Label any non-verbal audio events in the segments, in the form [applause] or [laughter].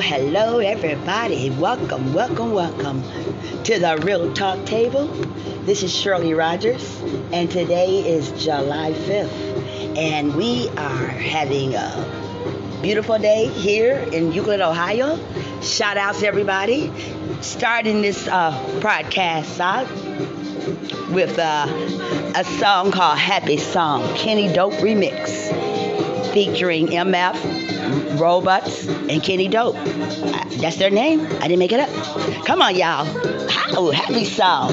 Hello, everybody. Welcome, welcome, welcome to the Real Talk Table. This is Shirley Rogers, and today is July 5th, and we are having a beautiful day here in Euclid, Ohio. Shout outs, everybody. Starting this uh, broadcast out with uh, a song called Happy Song, Kenny Dope Remix featuring MF, Robots, and Kenny Dope. Uh, That's their name. I didn't make it up. Come on, y'all. How happy song.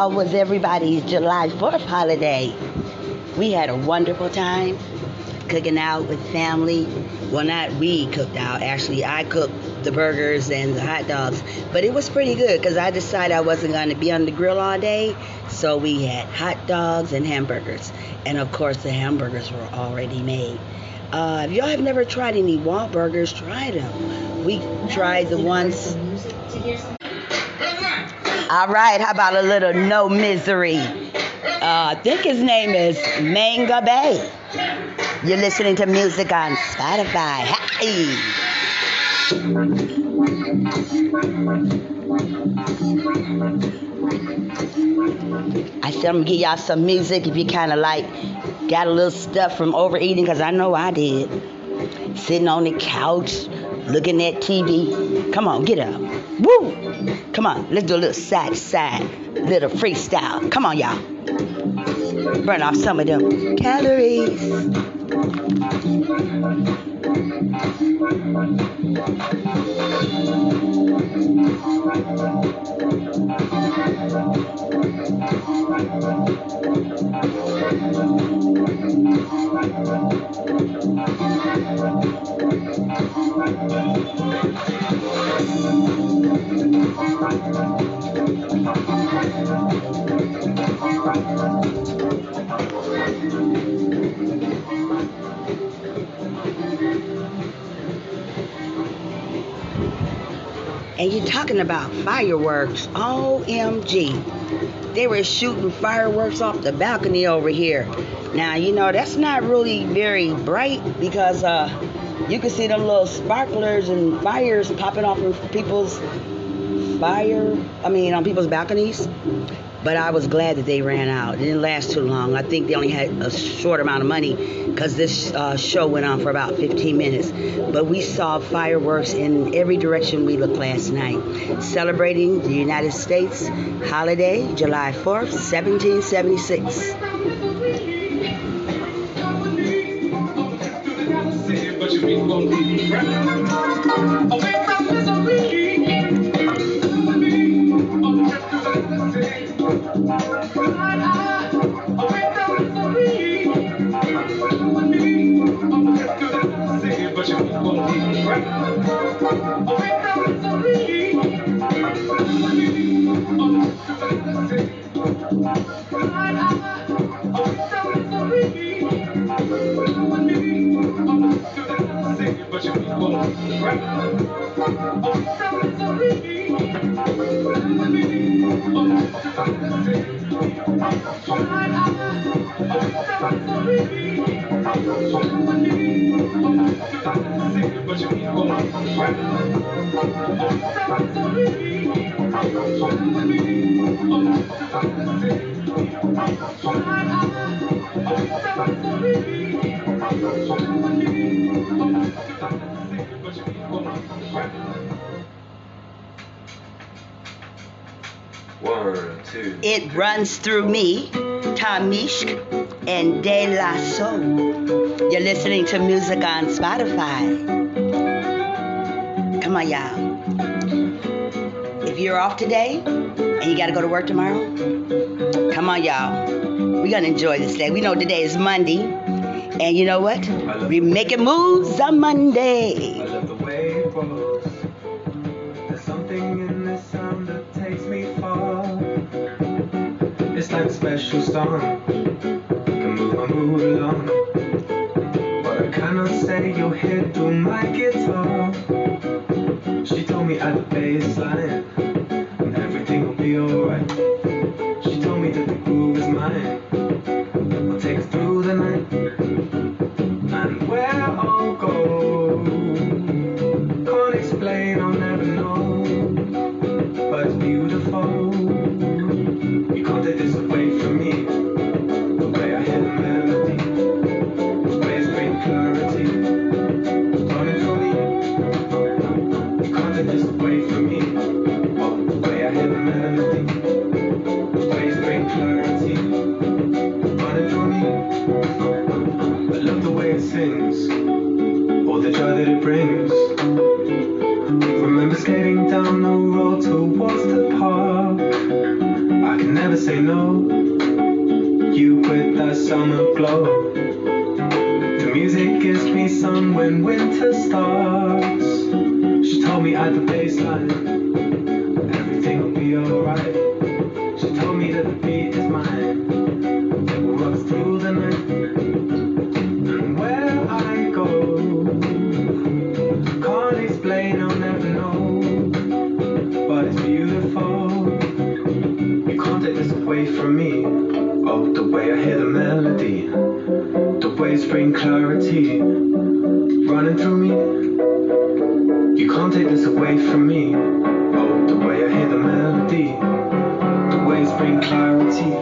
How was everybody's July 4th holiday? We had a wonderful time cooking out with family. Well, not we cooked out. Actually, I cooked the burgers and the hot dogs. But it was pretty good because I decided I wasn't going to be on the grill all day. So we had hot dogs and hamburgers. And of course, the hamburgers were already made. Uh, if y'all have never tried any Wahlburgers, try them. We tried the ones. All right, how about a little No Misery? Uh, I think his name is Manga Bay. You're listening to music on Spotify. I said I'm gonna give y'all some music if you kind of like got a little stuff from overeating, because I know I did. Sitting on the couch, looking at TV. Come on, get up. Woo! Come on, let's do a little side to side, little freestyle. Come on, y'all. Burn off some of them calories. And you're talking about fireworks. OMG. They were shooting fireworks off the balcony over here. Now, you know, that's not really very bright because uh, you can see them little sparklers and fires popping off of people's fire, I mean, on people's balconies. But I was glad that they ran out. It didn't last too long. I think they only had a short amount of money because this uh, show went on for about 15 minutes. But we saw fireworks in every direction we looked last night, celebrating the United States holiday, July 4th, 1776. One, runs through me, Tamishk, and De La Soul. You're listening to music on Spotify. Come on, y'all. If you're off today and you got to go to work tomorrow, come on, y'all. We're going to enjoy this day. We know today is Monday. And you know what? We're making moves on Monday. A special storm. Can move my mood along. But I cannot say you'll hit through my guitar. She told me at the bass waves bring clarity, running through me. You can't take this away from me. Oh, the way I hear the melody, the waves bring clarity.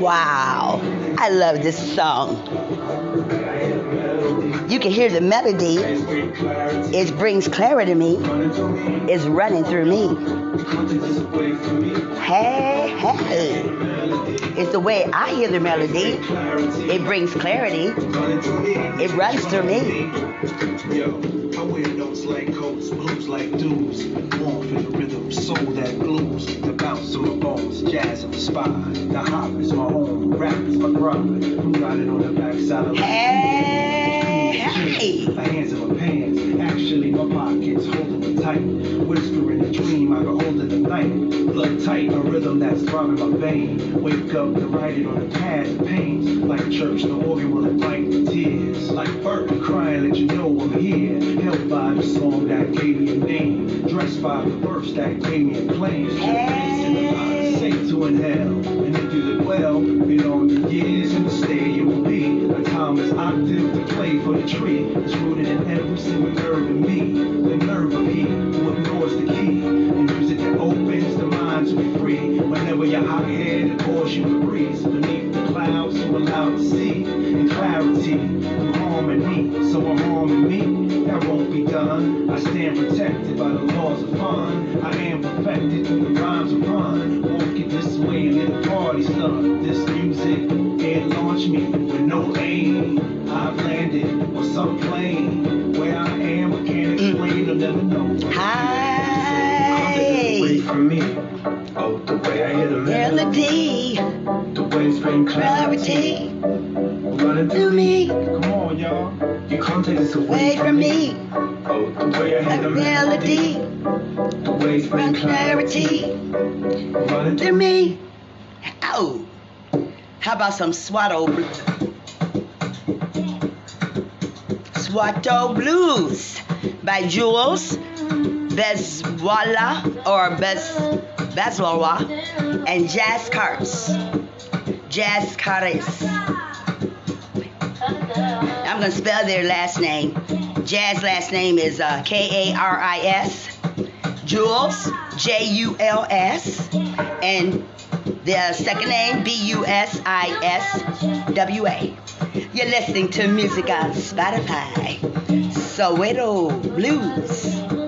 Wow. I love this song. You can hear the melody. It brings clarity to me. It's running through me. Hey, It's the way I hear the melody. It brings clarity. It runs through me. Yo, I wear notes like coats, blues like dudes. Born for the rhythm, soul that glues. The bounce of my bones, jazz in my spine. The hop is my own, rap is my grind. I'm riding on the backside of hey. My hands in my pants, Actually, my pocket's holding tight. Whispering a dream, I can hold in the night. Blood tight, a rhythm that's throbbing my vein. Wake up to write it on the pad of pain. Like church, the organ will invite the tears. Like Burton crying, let you know I'm here. Held by the song that gave me a name. Dressed by the verse that gave me a claim. Hey. Safe to inhale. And if you live well, belong the years and the stay A timeless octave to play for the tree. It's rooted in every single nerve in me. The nerve of he who ignores the key. And music that opens the mind to be free. Whenever you're hot headed, cause you a breeze. On where I am. I can't mm. explain. I'll never know. Hi. From me. Oh, the way I hear the melody. Melody, The waves bring clarity, clarity. Running through me, Come on, y'all. You can't take this away from me. Oh, the way I hear the melody, The waves bring bring clarity Running to me. Oh, how about some Soweto blues? Soweto Blues by Jules Bezwala or Bez Bezwala and Jazz Carts. Jazz Carts. I'm gonna spell their last name. Jazz last name is uh, K A R I S. Jules J U L S, and the second name, B-U-S-I-S-W-A. You're listening to music on Spotify. Soweto Blues.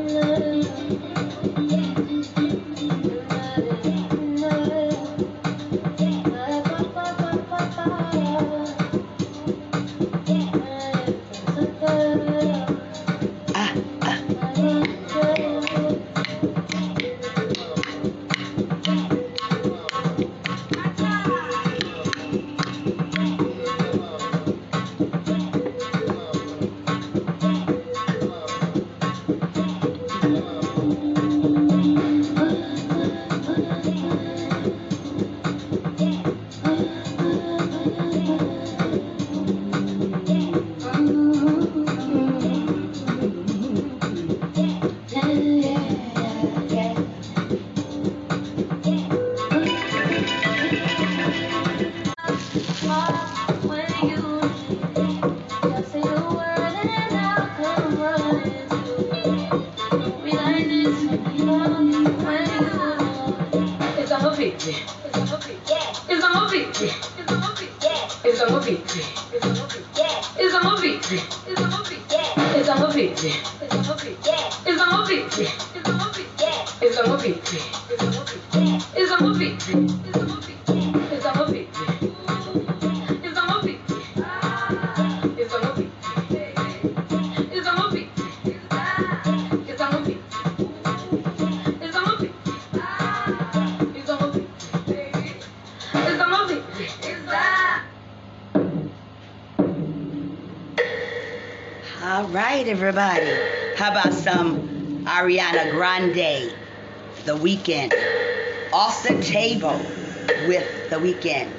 All right, everybody. How about some Ariana Grande, The Weeknd, off the table with The Weeknd.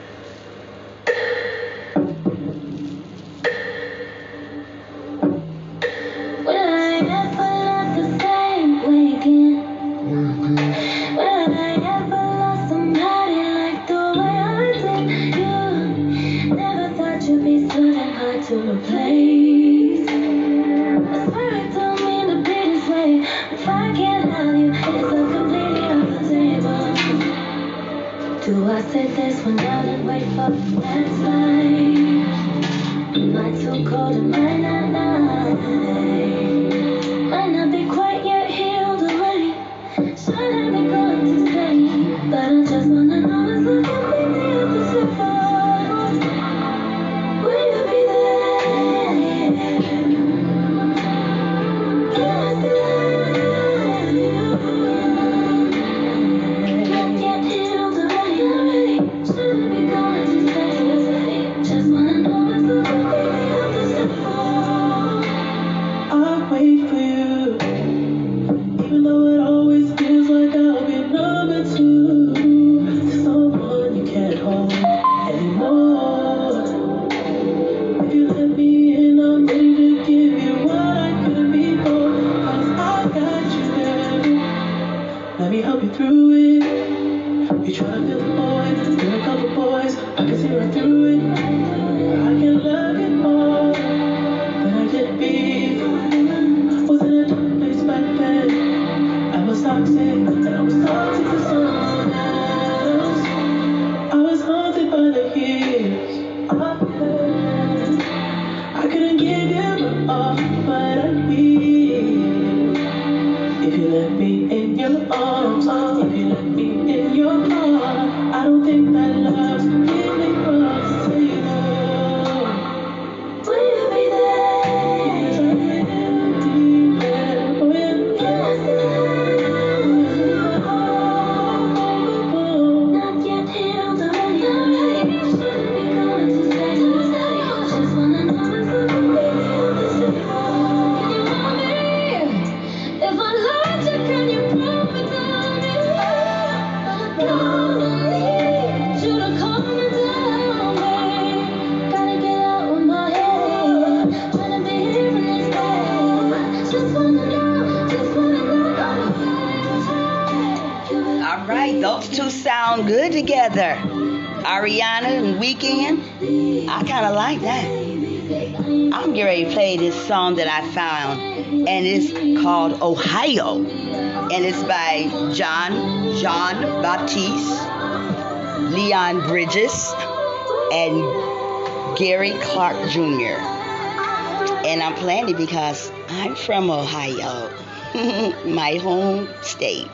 good together. Ariana and Weeknd. I kind of like that. I'm getting ready to play this song that I found, and it's called Ohio, and it's by Jon Jon Batiste, Leon Bridges, and Gary Clark Jr. And I'm playing it because I'm from Ohio, [laughs] my home state.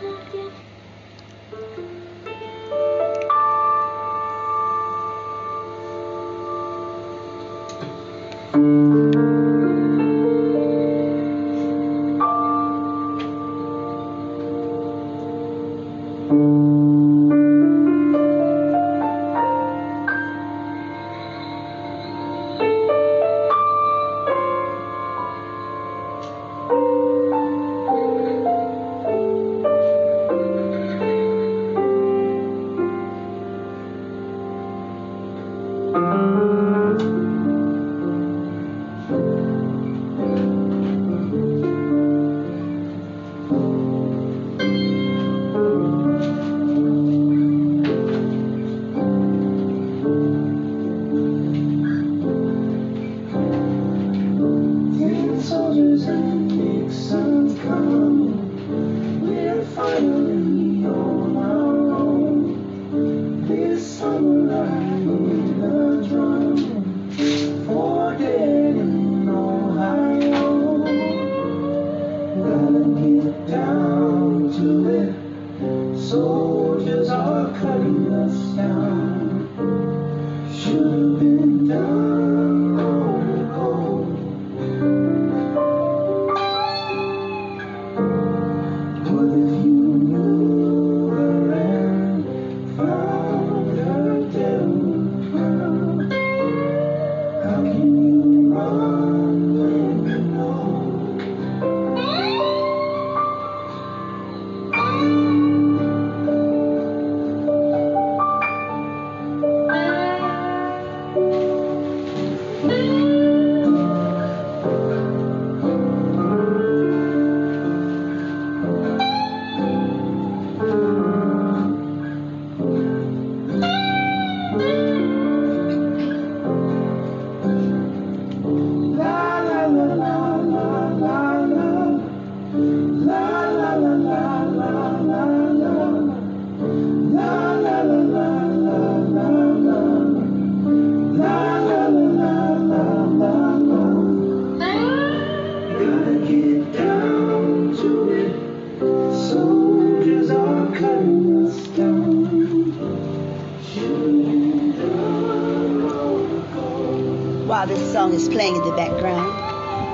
is playing in the background,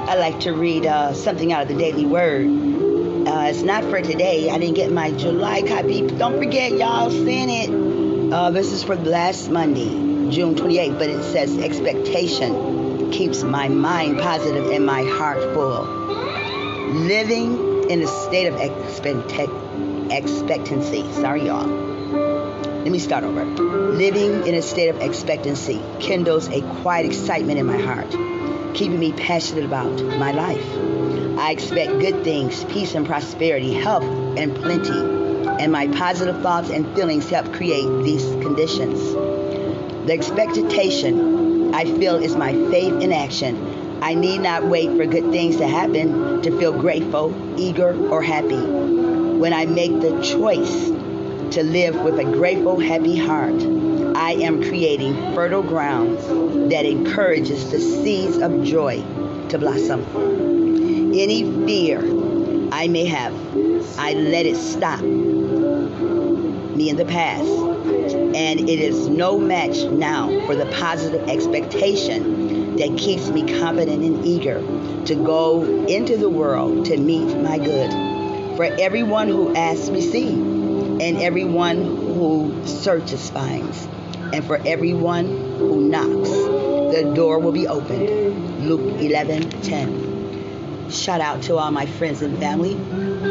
I like to read uh, something out of the Daily Word. Uh, it's not for today. I didn't get my July copy. Don't forget, y'all sent it. Uh, this is for last Monday, June 28th, but it says expectation keeps my mind positive and my heart full. Living in a state of expect- expectancy. Sorry, y'all let me start over. Living in a state of expectancy kindles a quiet excitement in my heart, keeping me passionate about my life. I expect good things, peace and prosperity, health and plenty, and my positive thoughts and feelings help create these conditions. The expectation I feel is my faith in action. I need not wait for good things to happen to feel grateful, eager, or happy. When I make the choice to live with a grateful, happy heart, I am creating fertile ground that encourages the seeds of joy to blossom. Any fear I may have, I let it stop me in the past. And it is no match now for the positive expectation that keeps me confident and eager to go into the world to meet my good. For everyone who asks receives, and everyone who searches finds, and for everyone who knocks, the door will be opened. Luke 11 10. Shout out to all my friends and family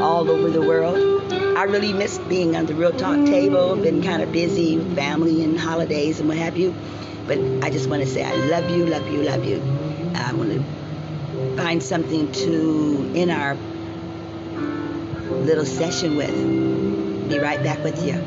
all over the world. I really miss being on the Real Talk table. Been kind of busy, family and holidays and what have you. But I just want to say I love you, love you, love you. I want to find something to in our little session with. Be right back with you.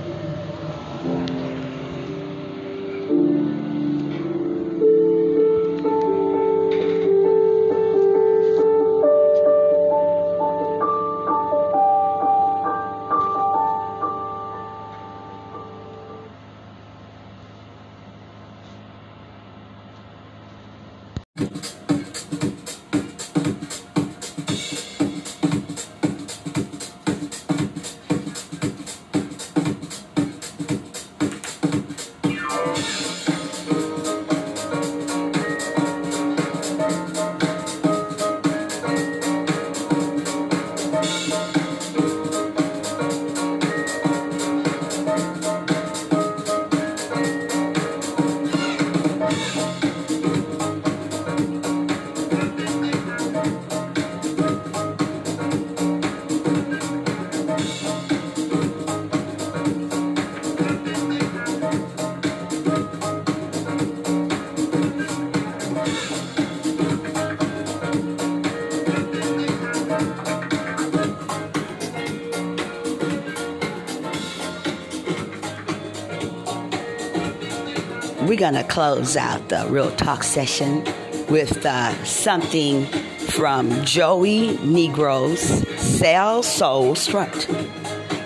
We're going to close out the Real Talk session with uh, something from Joey Negro's Cell Soul Strut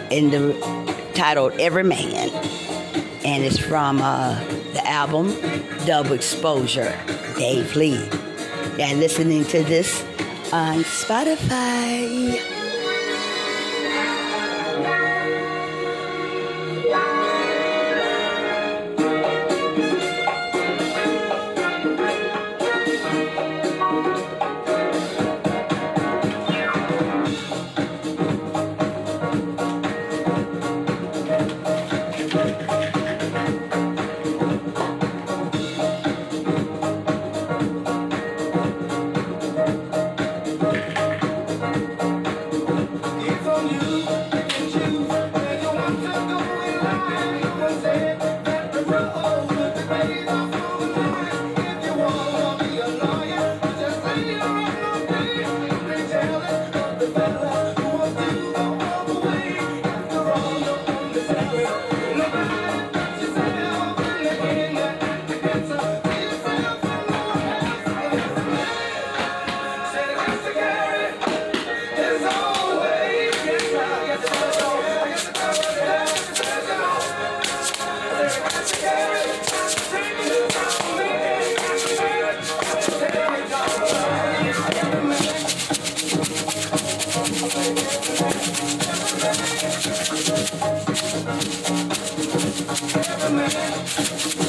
in the titled Every Man. And it's from uh, the album Double Exposure, Dave Lee. And listening to this on Spotify. Every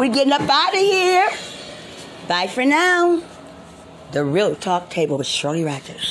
We're getting up out of here. Bye for now. The Real Talk Table with Shirley Rogers.